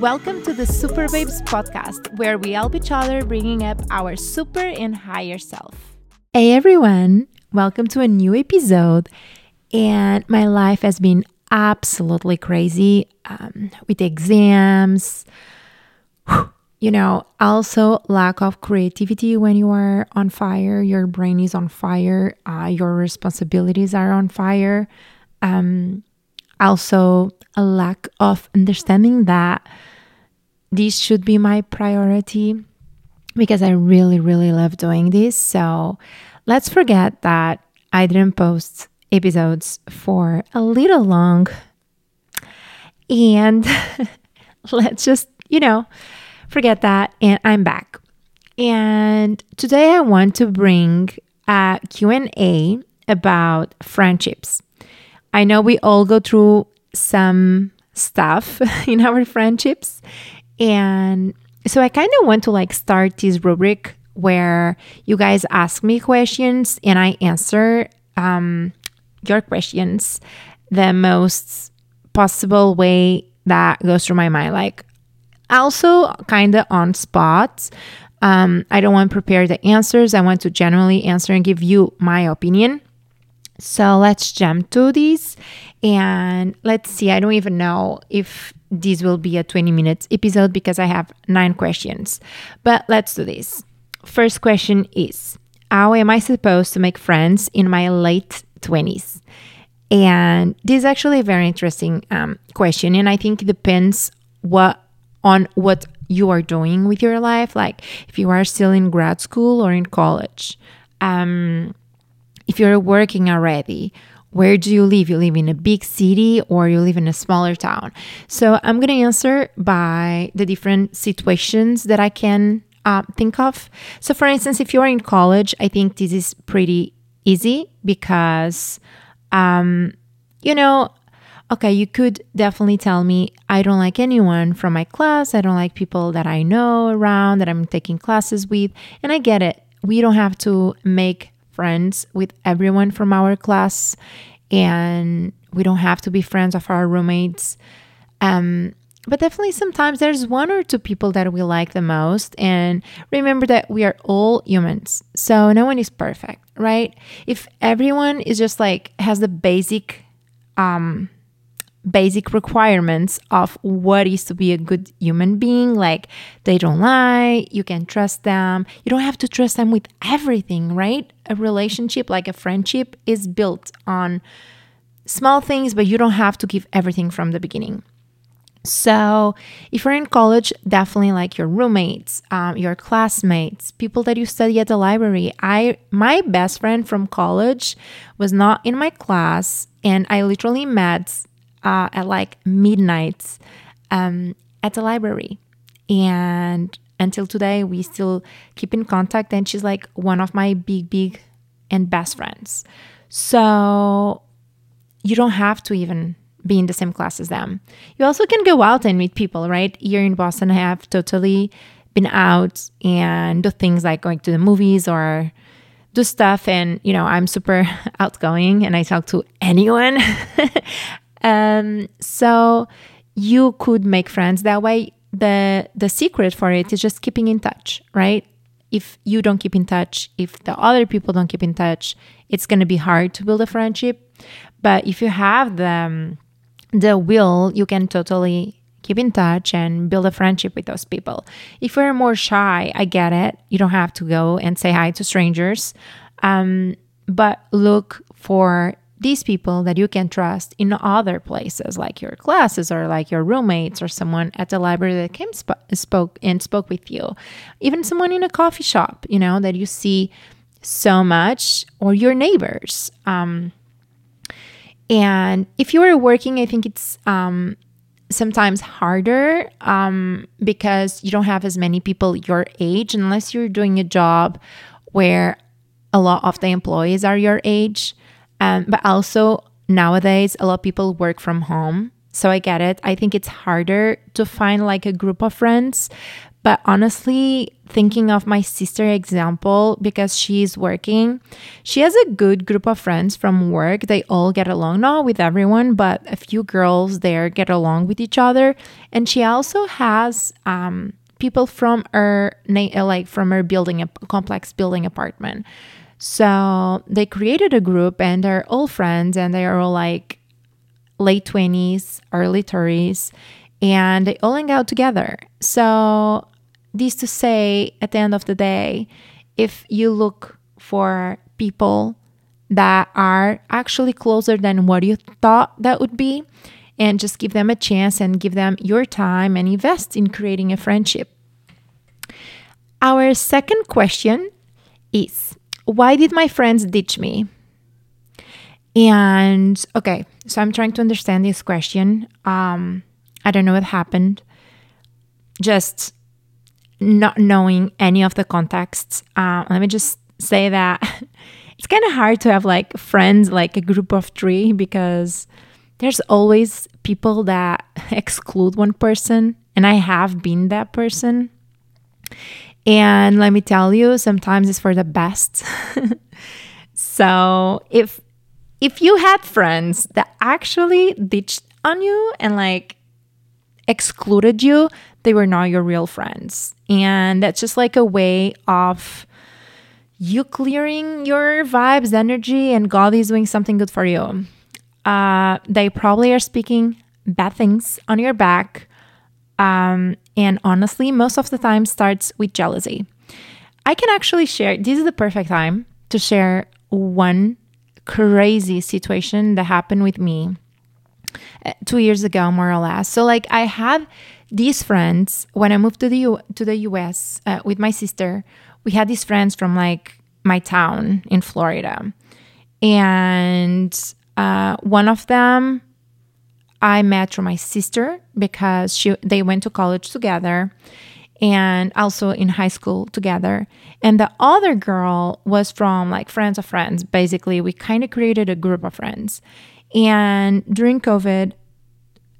Welcome to the Super Babes podcast, where we help each other bringing up our super and higher self. Hey everyone, welcome to a new episode. And my life has been absolutely crazy um, with exams. You know, also lack of creativity when you are on fire, your brain is on fire, uh, your responsibilities are on fire. Um, also, a lack of understanding that this should be my priority because I really, really love doing this. So let's forget that I didn't post episodes for a little long. And let's just, you know, forget that. And I'm back. And today I want to bring a Q&A about friendships. I know we all go through some stuff in our friendships. And so I kind of want to like start this rubric where you guys ask me questions and I answer um, your questions the most possible way that goes through my mind. Like, also kind of on spot. Um, I don't want to prepare the answers. I want to generally answer and give you my opinion. So let's jump to this and let's see. I don't even know if this will be a 20 minutes episode because I have nine questions, but let's do this. First question is How am I supposed to make friends in my late 20s? And this is actually a very interesting um, question, and I think it depends what on what you are doing with your life. Like if you are still in grad school or in college. Um, if you're working already, where do you live? You live in a big city or you live in a smaller town? So I'm going to answer by the different situations that I can uh, think of. So, for instance, if you're in college, I think this is pretty easy because, um, you know, okay, you could definitely tell me I don't like anyone from my class. I don't like people that I know around that I'm taking classes with. And I get it. We don't have to make friends with everyone from our class and we don't have to be friends of our roommates. Um, but definitely sometimes there's one or two people that we like the most. And remember that we are all humans. So no one is perfect, right? If everyone is just like has the basic um basic requirements of what is to be a good human being. Like they don't lie, you can trust them. You don't have to trust them with everything, right? A relationship, like a friendship, is built on small things, but you don't have to give everything from the beginning. So, if you're in college, definitely like your roommates, um, your classmates, people that you study at the library. I my best friend from college was not in my class, and I literally met uh, at like midnight um, at the library. And until today, we still keep in contact. And she's like one of my big, big and best friends. So you don't have to even be in the same class as them. You also can go out and meet people, right? Here in Boston, I have totally been out and do things like going to the movies or do stuff. And, you know, I'm super outgoing and I talk to anyone. Um, so you could make friends that way. The the secret for it is just keeping in touch, right? If you don't keep in touch, if the other people don't keep in touch, it's going to be hard to build a friendship. But if you have the um, the will, you can totally keep in touch and build a friendship with those people. If you're more shy, I get it. You don't have to go and say hi to strangers. Um, but look for these people that you can trust in other places, like your classes or like your roommates or someone at the library that came sp- spoke and spoke with you, even someone in a coffee shop, you know, that you see so much, or your neighbors. Um, and if you are working, I think it's um, sometimes harder um, because you don't have as many people your age, unless you're doing a job where a lot of the employees are your age. Um, but also nowadays, a lot of people work from home. So I get it. I think it's harder to find like a group of friends. But honestly, thinking of my sister example, because she's working, she has a good group of friends from work. They all get along, not with everyone, but a few girls there get along with each other. And she also has um, people from her, like from her building, a complex building apartment. So they created a group and they're all friends and they are all like late 20s, early 30s, and they all hang out together. So this to say, at the end of the day, if you look for people that are actually closer than what you thought that would be, and just give them a chance and give them your time and invest in creating a friendship. Our second question is Why did my friends ditch me? And okay, so I'm trying to understand this question. Um, I don't know what happened. Just not knowing any of the contexts. Uh, let me just say that it's kind of hard to have like friends, like a group of three, because there's always people that exclude one person. And I have been that person. And let me tell you, sometimes it's for the best. so if if you had friends that actually ditched on you and like excluded you, they were not your real friends. And that's just like a way of you clearing your vibes, energy, and God is doing something good for you. Uh, they probably are speaking bad things on your back. Um, and honestly, most of the time starts with jealousy. I can actually share, this is the perfect time to share one crazy situation that happened with me uh, two years ago, more or less. So, like, I had these friends when I moved to the U- to the U.S. Uh, with my sister. We had these friends from like my town in Florida, and uh, one of them I met through my sister because she they went to college together and also in high school together. And the other girl was from like friends of friends. Basically, we kind of created a group of friends. And during COVID,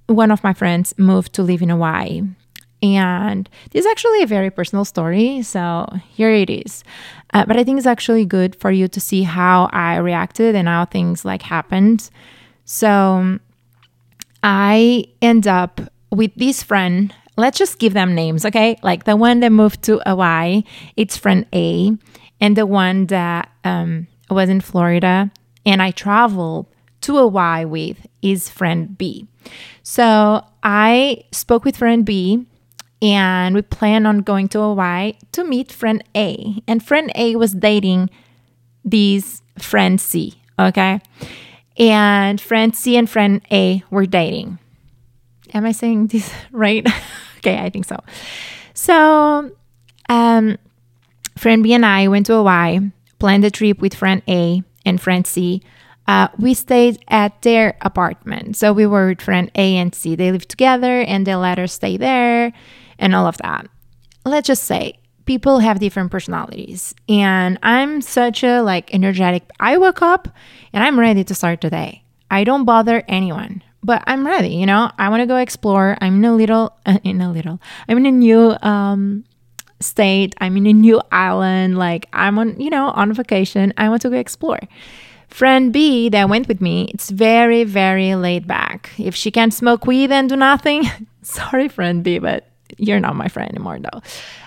one of my friends moved to live in Hawaii. And this is actually a very personal story. So here it is. Uh, but I think it's actually good for you to see how I reacted and how things like happened. So I end up with this friend. Let's just give them names, okay? Like the one that moved to Hawaii, it's friend A. And the one that um, was in Florida and I traveled to Hawaii with is friend B. So I spoke with friend B and we plan on going to Hawaii to meet friend A. And friend A was dating these friend C, okay? And friend C and friend A were dating. Am I saying this right? okay, I think so. So, um, friend B and I went to Hawaii, planned a trip with friend A and friend C uh, we stayed at their apartment. So we were with friend A and C. They lived together and they let us stay there and all of that. Let's just say people have different personalities. And I'm such a like energetic. I woke up and I'm ready to start today. I don't bother anyone, but I'm ready, you know? I want to go explore. I'm in a little uh, in a little. I'm in a new um state. I'm in a new island. Like I'm on, you know, on vacation. I want to go explore. Friend B that went with me, it's very, very laid back. If she can't smoke weed and do nothing, sorry, friend B, but you're not my friend anymore, though.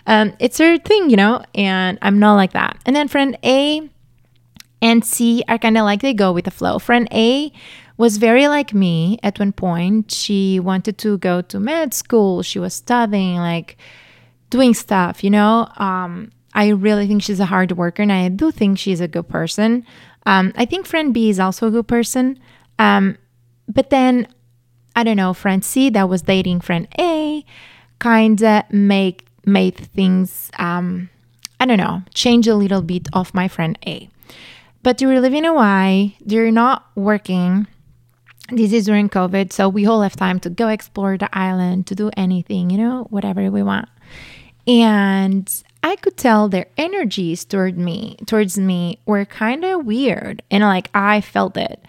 Um, it's her thing, you know, and I'm not like that. And then friend A and C are kind of like they go with the flow. Friend A was very like me at one point. She wanted to go to med school, she was studying, like doing stuff, you know. Um, I really think she's a hard worker, and I do think she's a good person. Um, I think friend B is also a good person. Um, but then, I don't know, friend C that was dating friend A kind of make made things, um, I don't know, change a little bit of my friend A. But they were living in Hawaii, they're not working. This is during COVID, so we all have time to go explore the island, to do anything, you know, whatever we want. And I could tell their energies toward me, towards me, were kind of weird, and like I felt it.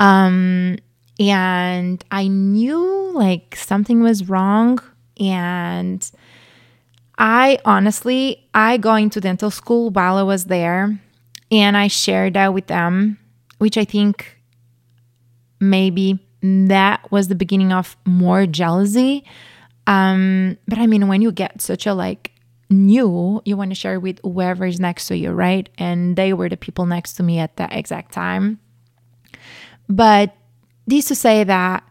Um, and I knew like something was wrong, and I honestly, I going to dental school while I was there and I shared that with them, which I think maybe that was the beginning of more jealousy. Um, but I mean, when you get such a like new, you want to share with whoever is next to you, right? And they were the people next to me at that exact time. But this to say that,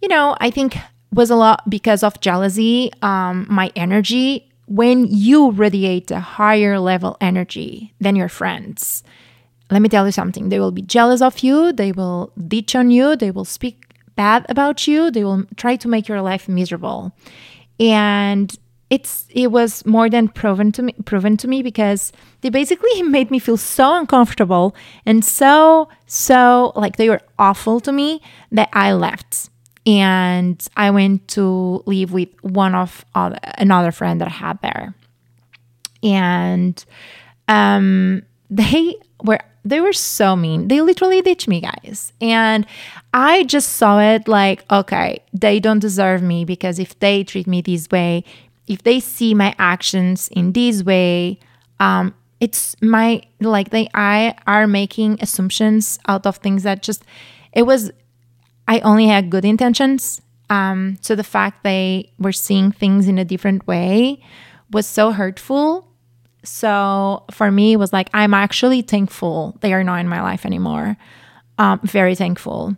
you know, I think was a lot because of jealousy, um, my energy. When you radiate a higher level energy than your friends, let me tell you something. They will be jealous of you. They will ditch on you. They will speak bad about you. They will try to make your life miserable. And it's it was more than proven to me proven to me because they basically made me feel so uncomfortable and so so like they were awful to me that I left and I went to live with one of other, another friend that I had there and um they were they were so mean. They literally ditched me, guys. And I just saw it like, okay, they don't deserve me because if they treat me this way, if they see my actions in this way, um, it's my like they I are making assumptions out of things that just it was I only had good intentions. Um, so the fact they were seeing things in a different way was so hurtful. So for me, it was like I'm actually thankful they are not in my life anymore. Um, very thankful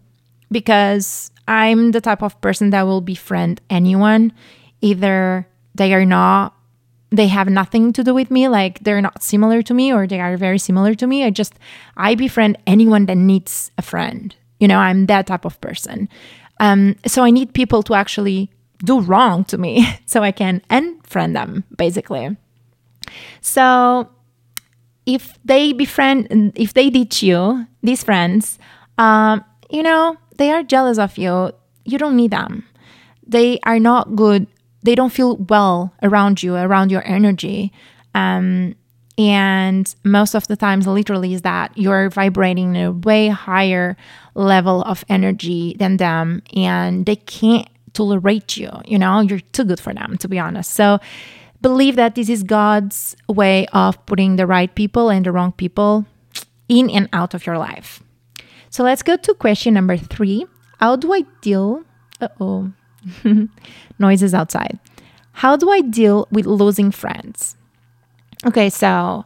because I'm the type of person that will befriend anyone, either they are not they have nothing to do with me like they're not similar to me or they are very similar to me i just i befriend anyone that needs a friend you know i'm that type of person. Um, so i need people to actually do wrong to me so i can unfriend them basically. So if they befriend if they ditch you these friends um, you know they are jealous of you. You don't need them. They are not good. They don't feel well around you, around your energy. Um, and most of the times, literally, is that you're vibrating in a way higher level of energy than them, and they can't tolerate you. You know, you're too good for them, to be honest. So, believe that this is God's way of putting the right people and the wrong people in and out of your life. So, let's go to question number three How do I deal? Uh oh. noises outside. How do I deal with losing friends? Okay, so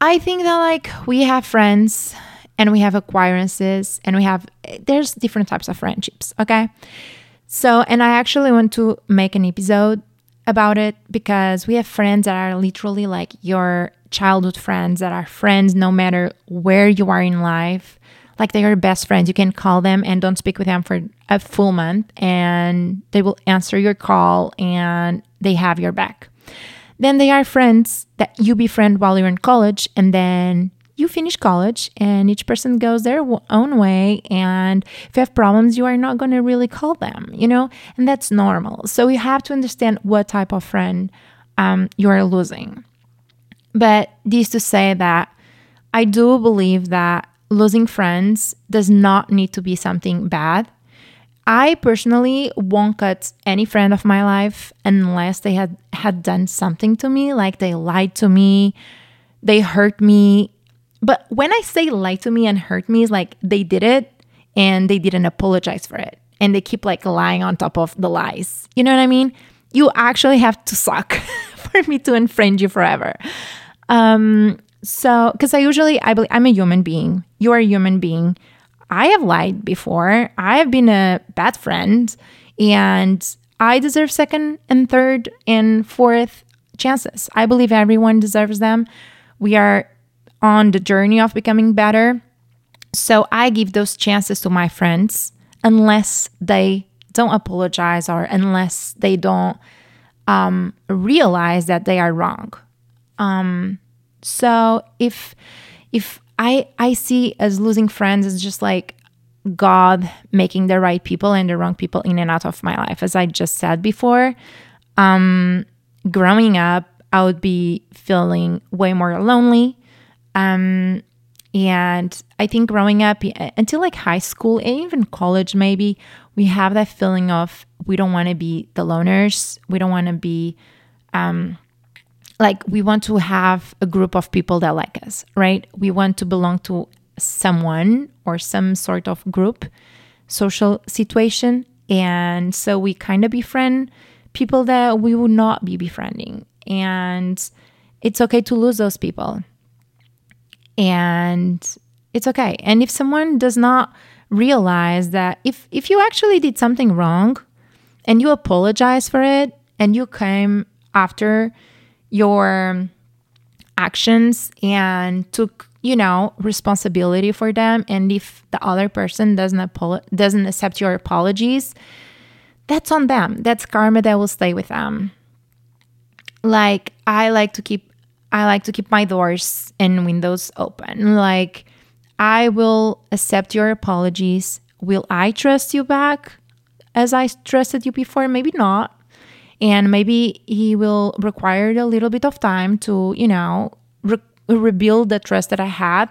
I think that like we have friends and we have acquaintances and we have there's different types of friendships, okay? So, and I actually want to make an episode about it because we have friends that are literally like your childhood friends that are friends no matter where you are in life like they are best friends. You can call them and don't speak with them for a full month, and they will answer your call and they have your back. Then they are friends that you befriend while you're in college, and then you finish college and each person goes their own way and if you have problems you are not going to really call them you know and that's normal so you have to understand what type of friend um, you are losing but this to say that i do believe that losing friends does not need to be something bad. I personally won't cut any friend of my life unless they had had done something to me, like they lied to me, they hurt me. But when I say lie to me and hurt me, is like they did it and they didn't apologize for it. And they keep like lying on top of the lies. You know what I mean? You actually have to suck for me to unfriend you forever. Um, so, because I usually I believe I'm a human being. You are a human being. I have lied before. I have been a bad friend, and I deserve second and third and fourth chances. I believe everyone deserves them. We are on the journey of becoming better. So I give those chances to my friends unless they don't apologize or unless they don't um, realize that they are wrong. Um, so if if I I see as losing friends as just like God making the right people and the wrong people in and out of my life, as I just said before. Um, growing up, I would be feeling way more lonely. Um, and I think growing up until like high school and even college, maybe we have that feeling of we don't want to be the loners. We don't want to be um, like we want to have a group of people that like us, right? We want to belong to someone or some sort of group, social situation. And so we kind of befriend people that we would not be befriending. And it's okay to lose those people. And it's okay. And if someone does not realize that if if you actually did something wrong and you apologize for it and you came after your actions and took you know responsibility for them and if the other person doesn't doesn't accept your apologies that's on them that's karma that will stay with them like i like to keep i like to keep my doors and windows open. Like i will accept your apologies. Will i trust you back as i trusted you before? Maybe not. And maybe he will require a little bit of time to you know re- rebuild the trust that i had.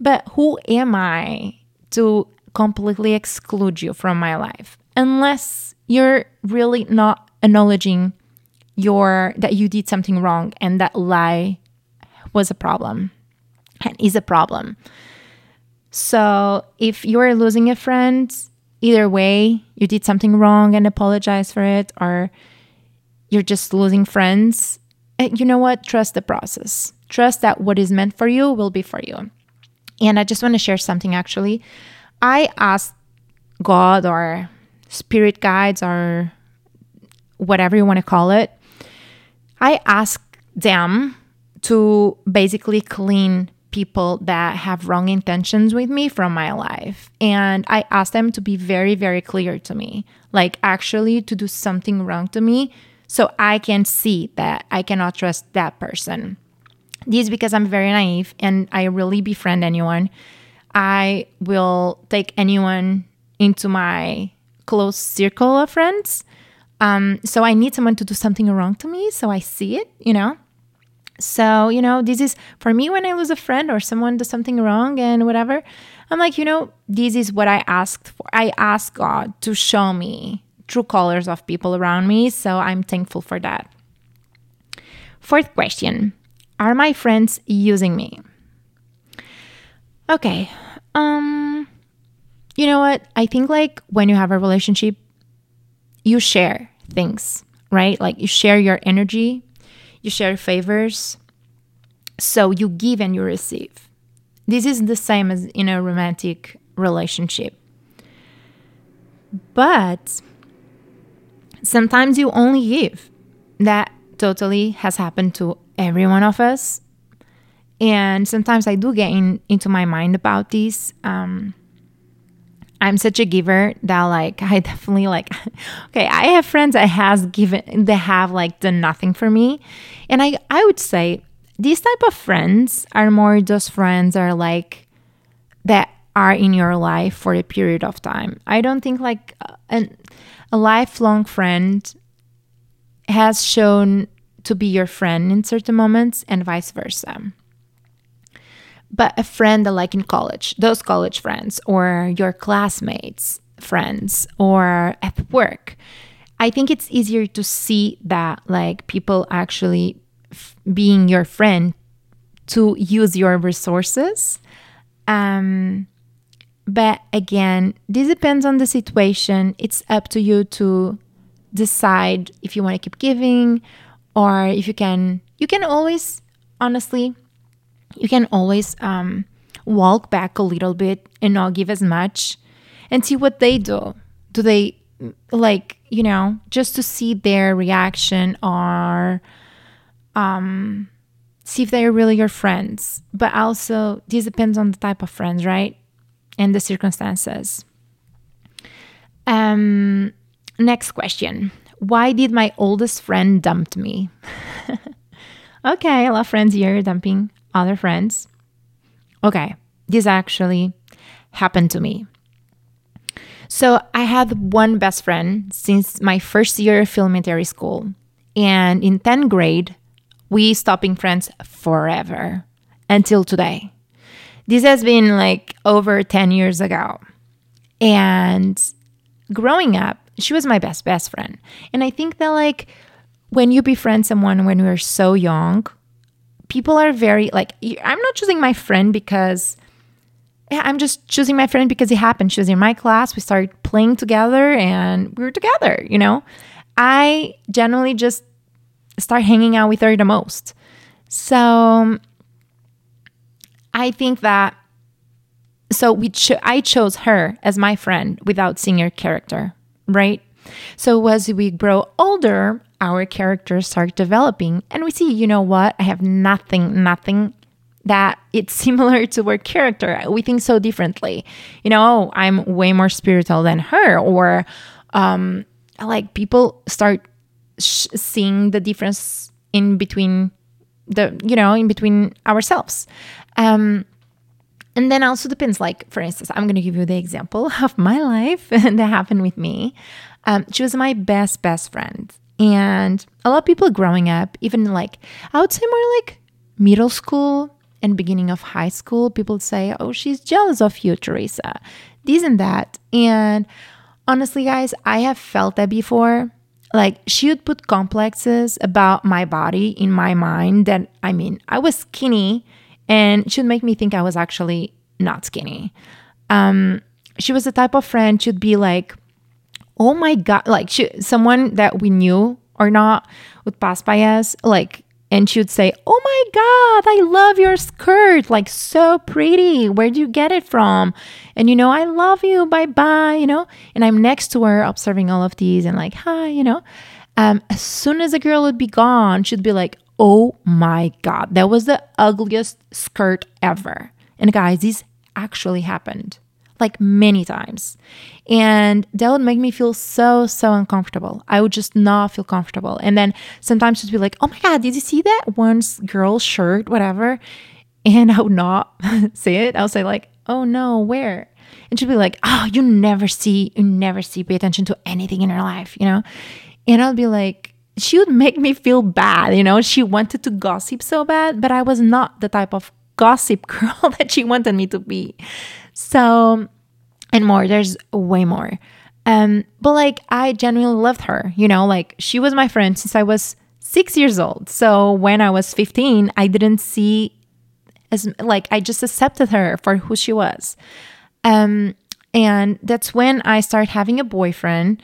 But who am i to completely exclude you from my life? Unless you're really not acknowledging your that you did something wrong and that lie was a problem and is a problem so if you're losing a friend either way you did something wrong and apologize for it or you're just losing friends, and you know what? Trust the process. Trust that what is meant for you will be for you. And I just want to share something actually. I asked God or spirit guides or whatever you want to call it, I asked them to basically clean people that have wrong intentions with me from my life. And I asked them to be very, very clear to me, like actually to do something wrong to me so I can see that I cannot trust that person. This is because I'm very naive and I really befriend anyone. I will take anyone into my close circle of friends. Um, so I need someone to do something wrong to me so I see it, you know? So, you know, this is for me when I lose a friend or someone does something wrong and whatever, I'm like, you know, this is what I asked for. I asked God to show me true colors of people around me. So I'm thankful for that. Fourth question Are my friends using me? Okay. Um, you know what? I think like when you have a relationship, you share things, right? Like you share your energy, you share favors. So you give and you receive. This is the same as in a romantic relationship. But sometimes you only give. That totally has happened to every one of us. And sometimes I do get in, into my mind about this. Um, I'm such a giver that like I definitely like okay, I have friends that has given they have like done nothing for me. And I I would say these type of friends are more those friends are like that are in your life for a period of time. I don't think like and a lifelong friend has shown to be your friend in certain moments and vice versa. But a friend like in college, those college friends or your classmates, friends, or at work, I think it's easier to see that like people actually f- being your friend to use your resources. Um, but again, this depends on the situation. It's up to you to decide if you want to keep giving or if you can you can always honestly you can always um, walk back a little bit and not give as much and see what they do do they like you know just to see their reaction or um see if they're really your friends but also this depends on the type of friends right and the circumstances. Um, next question. Why did my oldest friend dump me? okay, a lot of friends here dumping other friends. Okay, this actually happened to me. So I had one best friend since my first year of elementary school. And in 10th grade, we stopped being friends forever until today. This has been like over 10 years ago. And growing up, she was my best best friend. And I think that like when you befriend someone when we're so young, people are very like, I'm not choosing my friend because I'm just choosing my friend because it happened. She was in my class. We started playing together and we were together, you know? I generally just start hanging out with her the most. So um, I think that so we cho- I chose her as my friend without seeing her character, right? So as we grow older, our characters start developing and we see, you know what? I have nothing, nothing that it's similar to her character. We think so differently. You know, oh, I'm way more spiritual than her, or um, like people start sh- seeing the difference in between the, you know, in between ourselves. Um, and then also depends, like, for instance, I'm going to give you the example of my life that happened with me. Um, she was my best, best friend. And a lot of people growing up, even like, I would say more like middle school and beginning of high school, people say, oh, she's jealous of you, Teresa, this and that. And honestly, guys, I have felt that before. Like, she would put complexes about my body in my mind that, I mean, I was skinny and she would make me think I was actually not skinny. Um, she was the type of friend she'd be like, oh my God, like she, someone that we knew or not would pass by us, like and she would say, Oh my God, I love your skirt. Like, so pretty. Where'd you get it from? And, you know, I love you. Bye bye. You know, and I'm next to her observing all of these and like, Hi, you know. Um, as soon as a girl would be gone, she'd be like, Oh my God, that was the ugliest skirt ever. And guys, this actually happened like many times. And that would make me feel so, so uncomfortable. I would just not feel comfortable. And then sometimes just be like, oh my God, did you see that one's girl shirt, whatever? And I would not say it. I would say, like, oh no, where? And she'd be like, oh, you never see, you never see, pay attention to anything in her life, you know? And I'd be like, she would make me feel bad, you know? She wanted to gossip so bad, but I was not the type of gossip girl that she wanted me to be. So, and more, there's way more. Um, but like, I genuinely loved her, you know, like she was my friend since I was six years old. So when I was 15, I didn't see as like, I just accepted her for who she was. Um, and that's when I started having a boyfriend,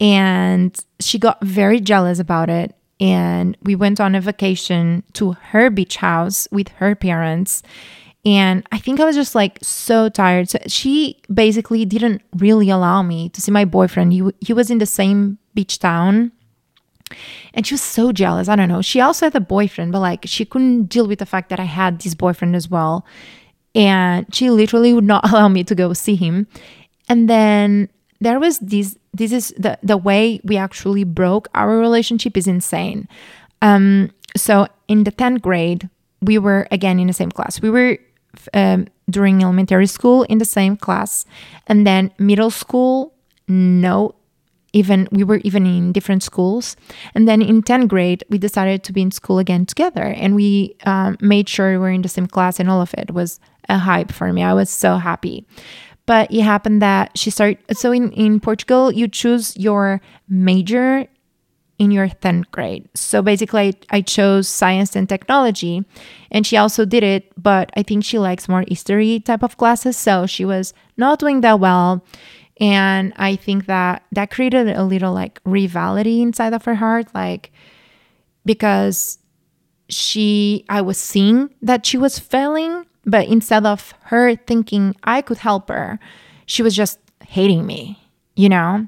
and she got very jealous about it. And we went on a vacation to her beach house with her parents and I think I was just like so tired. So she basically didn't really allow me to see my boyfriend. He, he was in the same beach town. And she was so jealous. I don't know. She also had a boyfriend, but like she couldn't deal with the fact that I had this boyfriend as well. And she literally would not allow me to go see him. And then there was this this is the the way we actually broke our relationship is insane. Um so in the 10th grade, we were again in the same class. We were um, during elementary school in the same class, and then middle school, no, even we were even in different schools. And then in 10th grade, we decided to be in school again together, and we um, made sure we were in the same class, and all of it was a hype for me. I was so happy. But it happened that she started. So in, in Portugal, you choose your major in your 10th grade. So basically, I, chose science and technology, and she also did it, but I think she likes more history type of classes. So she was not doing that well. And I think that that created a little like rivalry inside of her heart, like because she, I was seeing that she was failing, but instead of her thinking I could help her, she was just hating me, you know?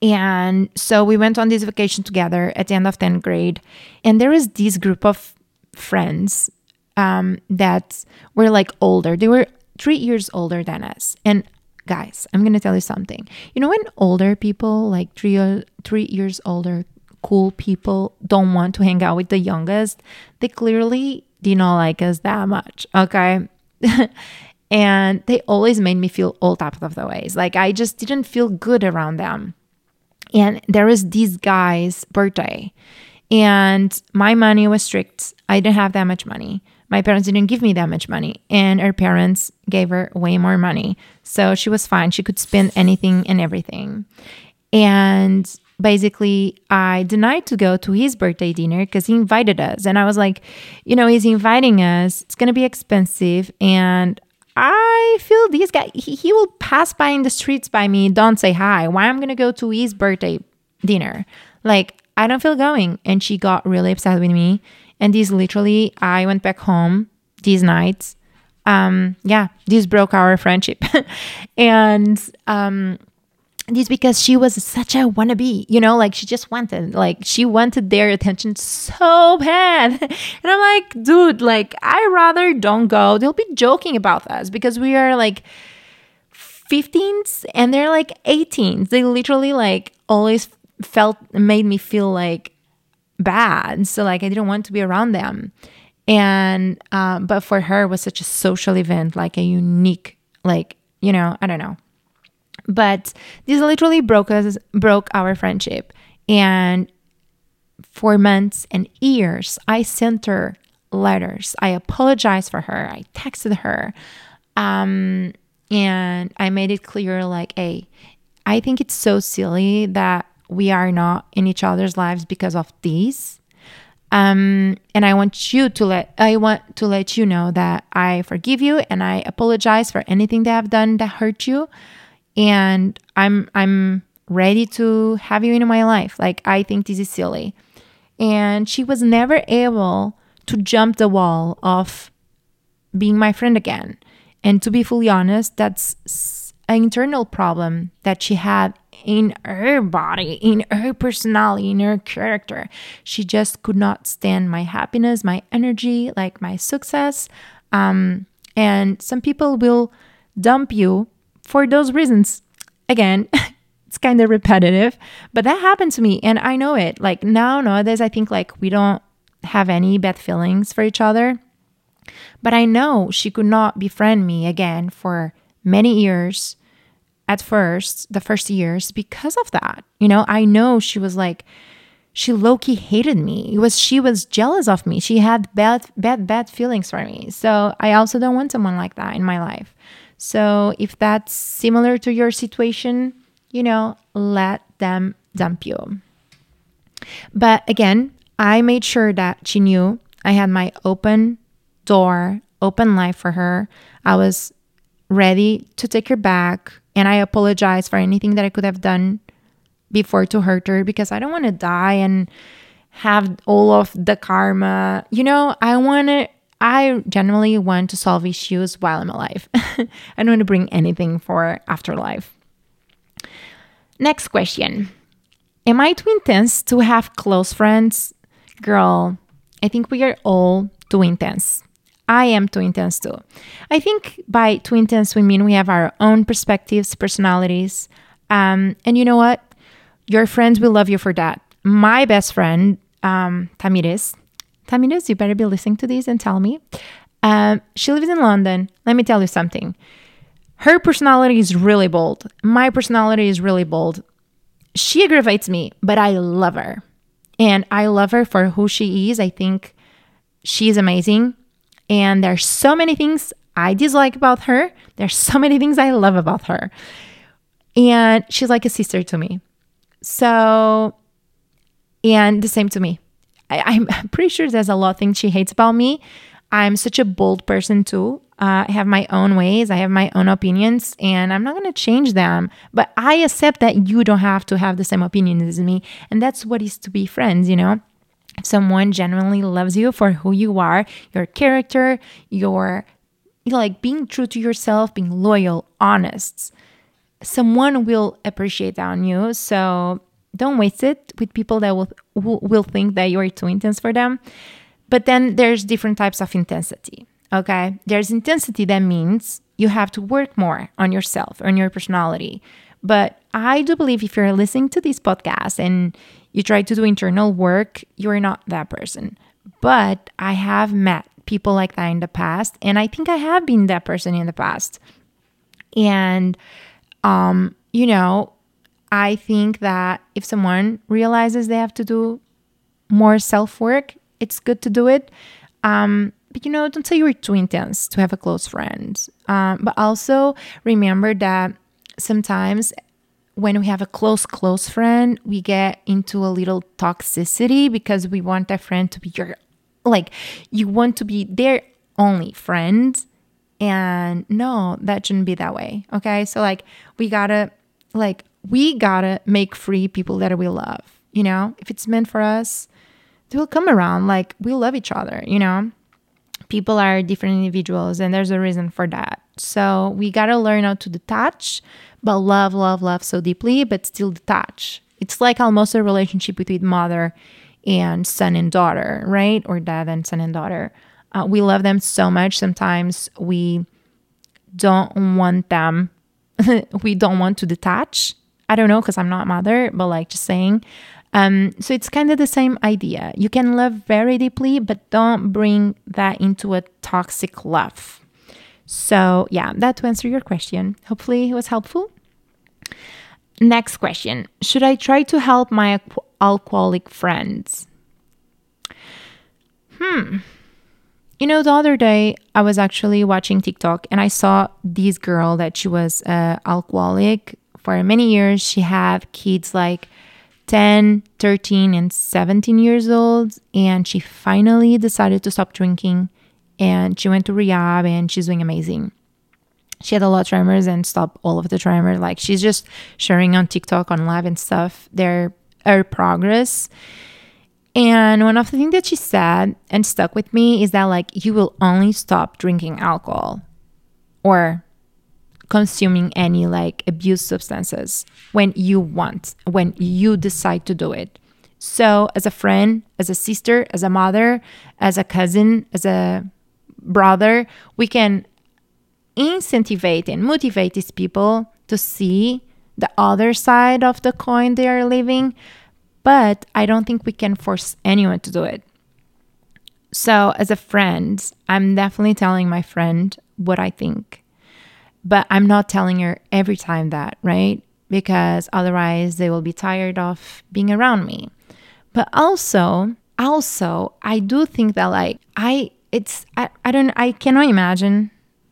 And so we went on this vacation together at the end of 10th grade. And there was this group of friends um, that were like older. They were three years older than us. And guys, I'm going to tell you something. You know, when older people, like three, three years older, cool people, don't want to hang out with the youngest, they clearly did not like us that much. Okay. and they always made me feel all types of the ways. Like I just didn't feel good around them and there was this guy's birthday. And my money was strict. I didn't have that much money. My parents didn't give me that much money. And her parents gave her way more money. So she was fine. She could spend anything and everything. And basically I denied to go to his birthday dinner because he invited us. And I was like, you know, he's inviting us. It's going to be expensive. And I feel this guy, he, he will pass by in the streets by me, don't say hi. Why I'm going to go to his birthday dinner? Like, I don't feel going. And she got really upset with me. And this literally, I went back home these nights. Um, yeah, this broke our friendship. and um, this because she was such a wannabe, you know, like she just wanted, like she wanted their attention so bad. And I'm like, dude, like I rather don't go. They'll be joking about us because we are like 15s and they're like 18s. They literally like always felt made me feel like bad. So like I didn't want to be around them. And um, but for her it was such a social event, like a unique, like, you know, I don't know but this literally broke us broke our friendship. And for months and years, I sent her letters. I apologized for her. I texted her. Um, and I made it clear like, hey, I think it's so silly that we are not in each other's lives because of these. Um, and I want you to let I want to let you know that I forgive you and I apologize for anything that I've done that hurt you and I'm I'm ready to have you in my life. Like I think this is silly. And she was never able to jump the wall of being my friend again. And to be fully honest, that's an internal problem that she had in her body, in her personality, in her character. She just could not stand my happiness, my energy, like my success. Um, and some people will dump you for those reasons. Again, it's kind of repetitive, but that happened to me and I know it. Like now, nowadays, I think like we don't have any bad feelings for each other. But I know she could not befriend me again for many years at first, the first years, because of that. You know, I know she was like, she low-key hated me. It was she was jealous of me. She had bad, bad, bad feelings for me. So I also don't want someone like that in my life. So if that's similar to your situation, you know, let them dump you. But again, I made sure that she knew I had my open door, open life for her. I was ready to take her back and I apologize for anything that I could have done before to hurt her because I don't want to die and have all of the karma. You know, I want to I generally want to solve issues while I'm alive. I don't want to bring anything for afterlife. Next question Am I too intense to have close friends? Girl, I think we are all too intense. I am too intense too. I think by too intense, we mean we have our own perspectives, personalities. Um, and you know what? Your friends will love you for that. My best friend, um, Tamires, Tamires, you better be listening to this and tell me. Um, she lives in London. Let me tell you something. Her personality is really bold. My personality is really bold. She aggravates me, but I love her. And I love her for who she is. I think she's amazing. And there's so many things I dislike about her. There's so many things I love about her. And she's like a sister to me. So, and the same to me. I, am pretty sure there's a lot of things she hates about me. I'm such a bold person too. Uh, I have my own ways, I have my own opinions, and I'm not to change them. But I accept that you don't have to have the same opinions as me. And that's what is to be friends, you know? If someone genuinely loves you for who you are, your character, your like being true to yourself, being loyal, honest, someone will appreciate that on you. So don't waste it with people that will will think that you're too intense for them. But then there's different types of intensity. Okay, there's intensity that means you have to work more on yourself, on your personality. But I do believe if you're listening to this podcast and you try to do internal work, you're not that person. But I have met people like that in the past, and I think I have been that person in the past. And, um, you know, I think that if someone realizes they have to do more self work, it's good to do it. Um, but you know, don't say you're too intense to have a close friend. Um, but also remember that sometimes when we have a close, close friend, we get into a little toxicity because we want that friend to be your, like, you want to be their only friend. And no, that shouldn't be that way. Okay. So, like, we gotta, like, we gotta make free people that we love. You know, if it's meant for us, they will come around. Like, we love each other, you know? People are different individuals, and there's a reason for that. So, we gotta learn how to detach but love, love, love so deeply, but still detach. It's like almost a relationship between mother and son and daughter, right? Or dad and son and daughter. Uh, we love them so much. Sometimes we don't want them, we don't want to detach. I don't know because I'm not mother, but like just saying. Um, so it's kind of the same idea. You can love very deeply, but don't bring that into a toxic love. So, yeah, that to answer your question. Hopefully, it was helpful. Next question Should I try to help my alcoholic friends? Hmm. You know, the other day I was actually watching TikTok and I saw this girl that she was uh, alcoholic for many years. She had kids like 10, 13, and 17 years old, and she finally decided to stop drinking and she went to rehab and she's doing amazing. She had a lot of tremors and stopped all of the tremor. Like she's just sharing on TikTok, on live and stuff, their her progress. And one of the things that she said and stuck with me is that like you will only stop drinking alcohol or consuming any like abuse substances when you want, when you decide to do it. So, as a friend, as a sister, as a mother, as a cousin, as a brother, we can incentivize and motivate these people to see the other side of the coin they are living. But I don't think we can force anyone to do it. So, as a friend, I'm definitely telling my friend what I think. But I'm not telling her every time that, right? Because otherwise they will be tired of being around me. But also, also, I do think that like I it's I, I don't I cannot imagine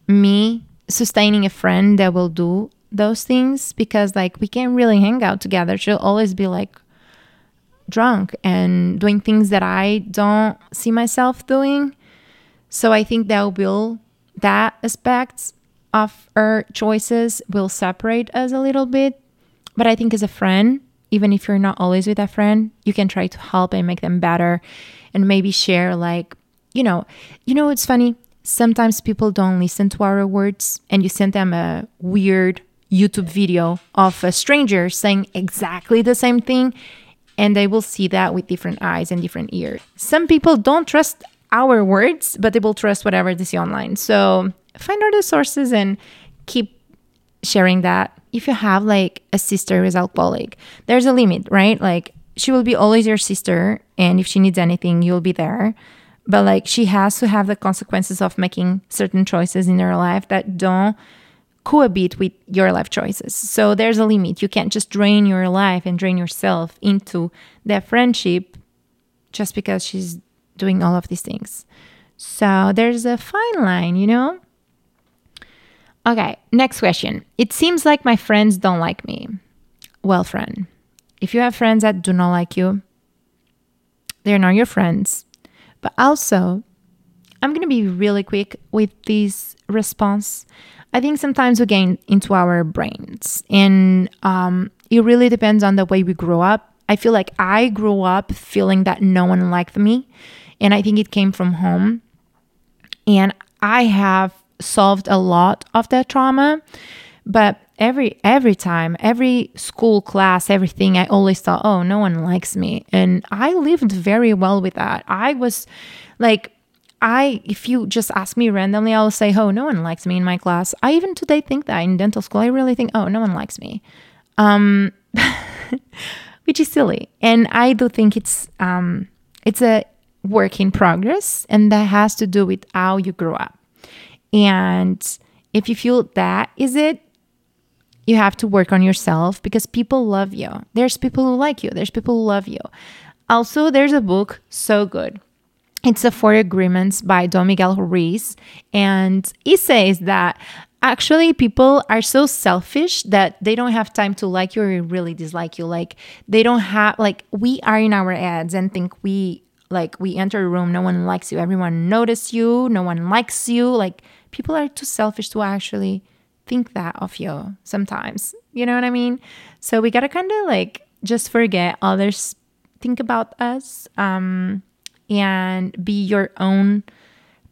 me sustaining a friend that will do those things because like we can't really hang out together. She'll always be like drunk and doing things that I don't see myself doing. So I think that will that aspect of our choices will separate us a little bit. But I think as a friend, even if you're not always with a friend, you can try to help and make them better and maybe share like you know, you know it's funny? Sometimes people don't listen to our words and you send them a weird YouTube video of a stranger saying exactly the same thing and they will see that with different eyes and different ears. Some people don't trust our words, but they will trust whatever they see online. So find other sources and keep sharing that. If you have like a sister who is alcoholic, there's a limit, right? Like she will be always your sister, and if she needs anything, you'll be there but like she has to have the consequences of making certain choices in her life that don't cohabit with your life choices. So there's a limit. You can't just drain your life and drain yourself into that friendship just because she's doing all of these things. So there's a fine line, you know? Okay, next question. It seems like my friends don't like me. Well, friend, if you have friends that do not like you, they're not your friends. But also, I'm going to be really quick with this response. I think sometimes we get into our brains, and um, it really depends on the way we grow up. I feel like I grew up feeling that no one liked me, and I think it came from home. And I have solved a lot of that trauma, but every every time every school class everything i always thought oh no one likes me. And i lived very well with that. I was like i if you just ask me randomly i'll say oh no one likes me in my class. I even today think that in dental school i really think oh no one likes me. Um which is silly. And i do think it's um it's a work in progress and that has to do with how you grow up and if you feel that is it you have to work on yourself because people love you. There's people who like you, there's people who love you. Also, there's a book so good. It's the Four Agreements by Don Miguel Ruiz. And he says that actually people are so selfish that they don't have time to like you or really dislike you like they don't have like we are in our ads and think we like we enter a room no one likes you everyone notice you no one likes you like people are too selfish to actually think that of you sometimes. You know what i mean? So we gotta kind of like just forget others think about us um and be your own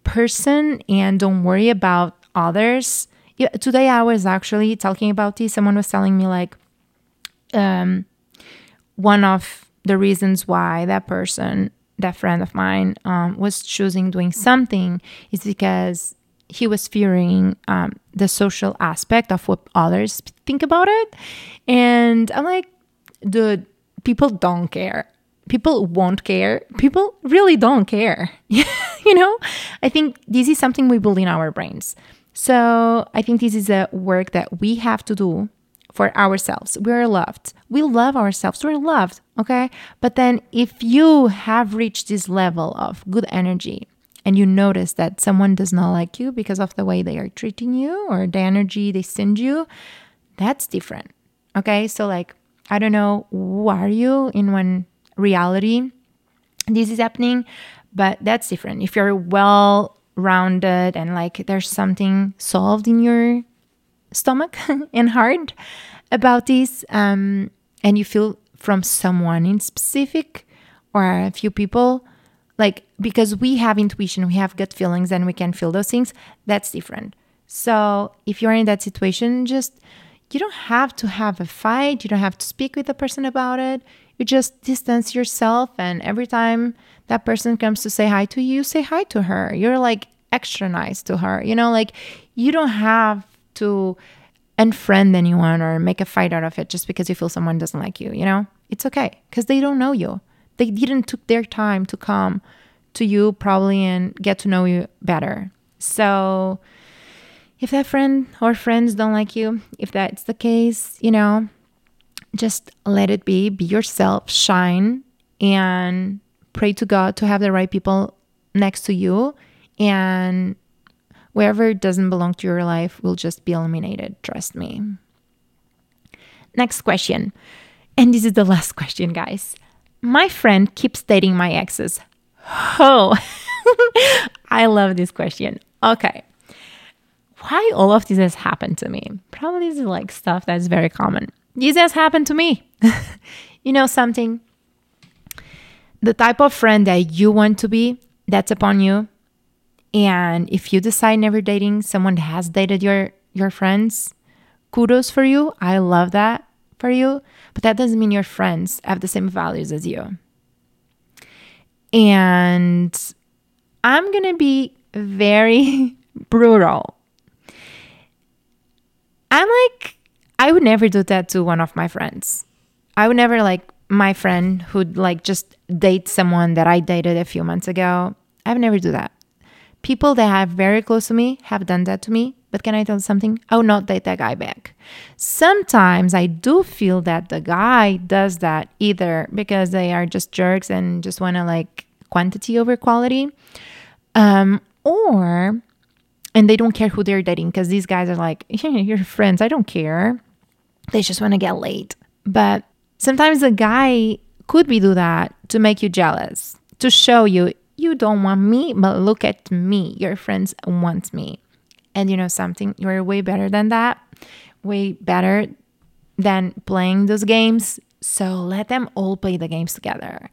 person and don't worry about others. Yeah, today I was actually talking about this. Someone was telling me like um, one of the reasons why that person, that friend of mine, um, was choosing doing something is because he was fearing um, the social aspect of what others think about it. And I'm like, dude, people don't care. People won't care. People really don't care. you know, I think this is something we build in our brains. So I think this is a work that we have to do for ourselves. We're loved. We love ourselves. We're loved. Okay. But then if you have reached this level of good energy and you notice that someone does not like you because of the way they are treating you or the energy they send you, that's different. Okay. So, like, I don't know who are you in when reality this is happening, but that's different. If you're well rounded and like there's something solved in your stomach and heart about this um, and you feel from someone in specific or a few people like because we have intuition we have gut feelings and we can feel those things that's different. So if you're in that situation just you don't have to have a fight you don't have to speak with the person about it. You just distance yourself and every time that person comes to say hi to you say hi to her. You're like extra nice to her you know? Like you don't have to unfriend anyone or make a fight out of it just because you feel someone doesn't like you you know? It's okay because they don't know you they didn't took their time to come to you probably and get to know you better so if that friend or friends don't like you if that's the case you know just let it be, be yourself, shine, and pray to God to have the right people next to you. And wherever doesn't belong to your life will just be eliminated. Trust me. Next question. And this is the last question, guys. My friend keeps dating my exes. Oh, I love this question. Okay. Why all of this has happened to me? Probably this is like stuff that's very common. This has happened to me. you know something? The type of friend that you want to be, that's upon you. And if you decide never dating someone that has dated your your friends, kudos for you. I love that for you. But that doesn't mean your friends have the same values as you. And I'm going to be very brutal. I'm like I would never do that to one of my friends. I would never like my friend who'd like just date someone that I dated a few months ago. I would never do that. People that have very close to me have done that to me, but can I tell you something? I would not date that guy back. Sometimes I do feel that the guy does that either because they are just jerks and just want to like quantity over quality, um, or and they don't care who they're dating because these guys are like, yeah, you're friends. I don't care. They just want to get laid. But sometimes a guy could be do that to make you jealous, to show you you don't want me, but look at me. Your friends want me. And you know something? You're way better than that. Way better than playing those games. So let them all play the games together.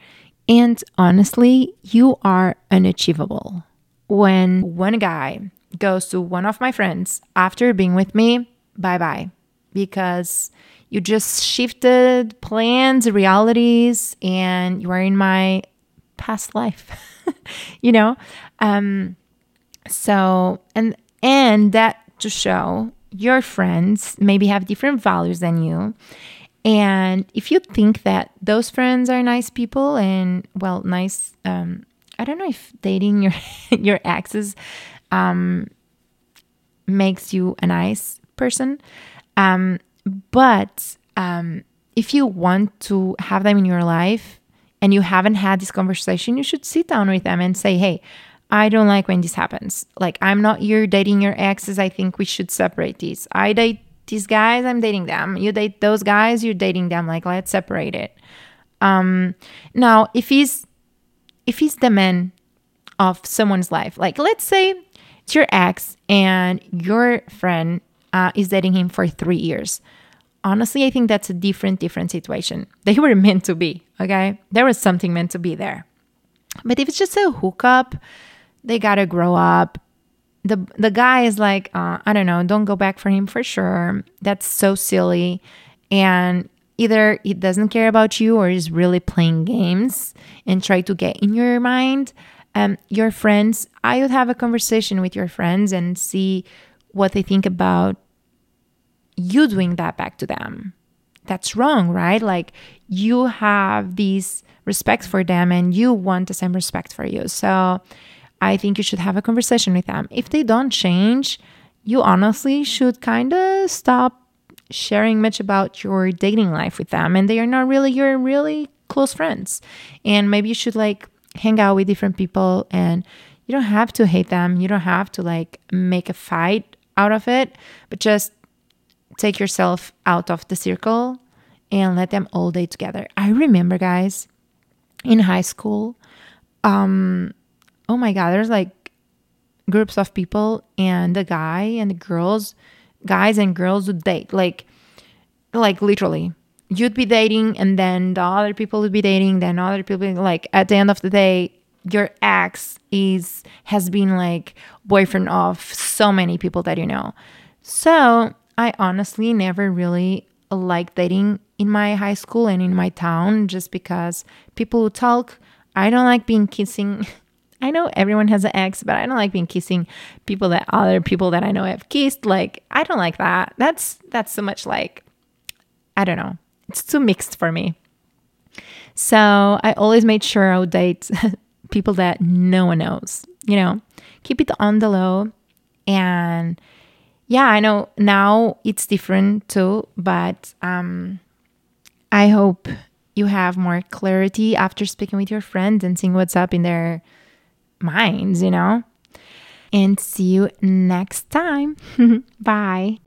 And honestly, you are unachievable. When one guy goes to one of my friends after being with me, bye bye because you just shifted plans, realities, and you are in my past life, you know? Um, so, and, and that to show your friends maybe have different values than you. And if you think that those friends are nice people and, well, nice, um, I don't know if dating your, your exes, um, makes you a nice person. Um, but um, if you want to have them in your life and you haven't had this conversation, you should sit down with them and say, hey, I don't like when this happens. Like, I'm not here dating your exes. I think we should separate these. I date these guys, I'm dating them. You date those guys, you're dating them. Like, let's separate it. Um, now, if he's if he's the man of someone's life, like let's say it's your ex and your friend uh, is dating him for three years. Honestly, I think that's a different, different situation. They were meant to be, okay? There was something meant to be there. But if it's just a hookup, they gotta grow up. The the guy is like, uh, I don't know, don't go back for him for sure. That's so silly. And either he doesn't care about you or is really playing games and try to get in your mind. Um, your friends, I would have a conversation with your friends and see what they think about you doing that back to them. That's wrong, right? Like you have these respect for them and you want the same respect for you. So I think you should have a conversation with them. If they don't change, you honestly should kind of stop sharing much about your dating life with them and they are not really your really close friends. And maybe you should like hang out with different people and you don't have to hate them. You don't have to like make a fight out of it, but just take yourself out of the circle and let them all day together. I remember guys in high school um oh my god, there's like groups of people and the guy and the girls, guys and girls would date. Like like literally. You'd be dating and then the other people would be dating, then other people like at the end of the day, your ex is has been like boyfriend of so many people that you know. So I honestly never really liked dating in my high school and in my town just because people would talk. I don't like being kissing I know everyone has an ex, but I don't like being kissing people that other people that I know have kissed. Like I don't like that. That's that's so much like I don't know. It's too mixed for me. So I always made sure I would date people that no one knows. You know, keep it on the low. And yeah, I know now it's different too, but um I hope you have more clarity after speaking with your friends and seeing what's up in their minds, you know? And see you next time. Bye.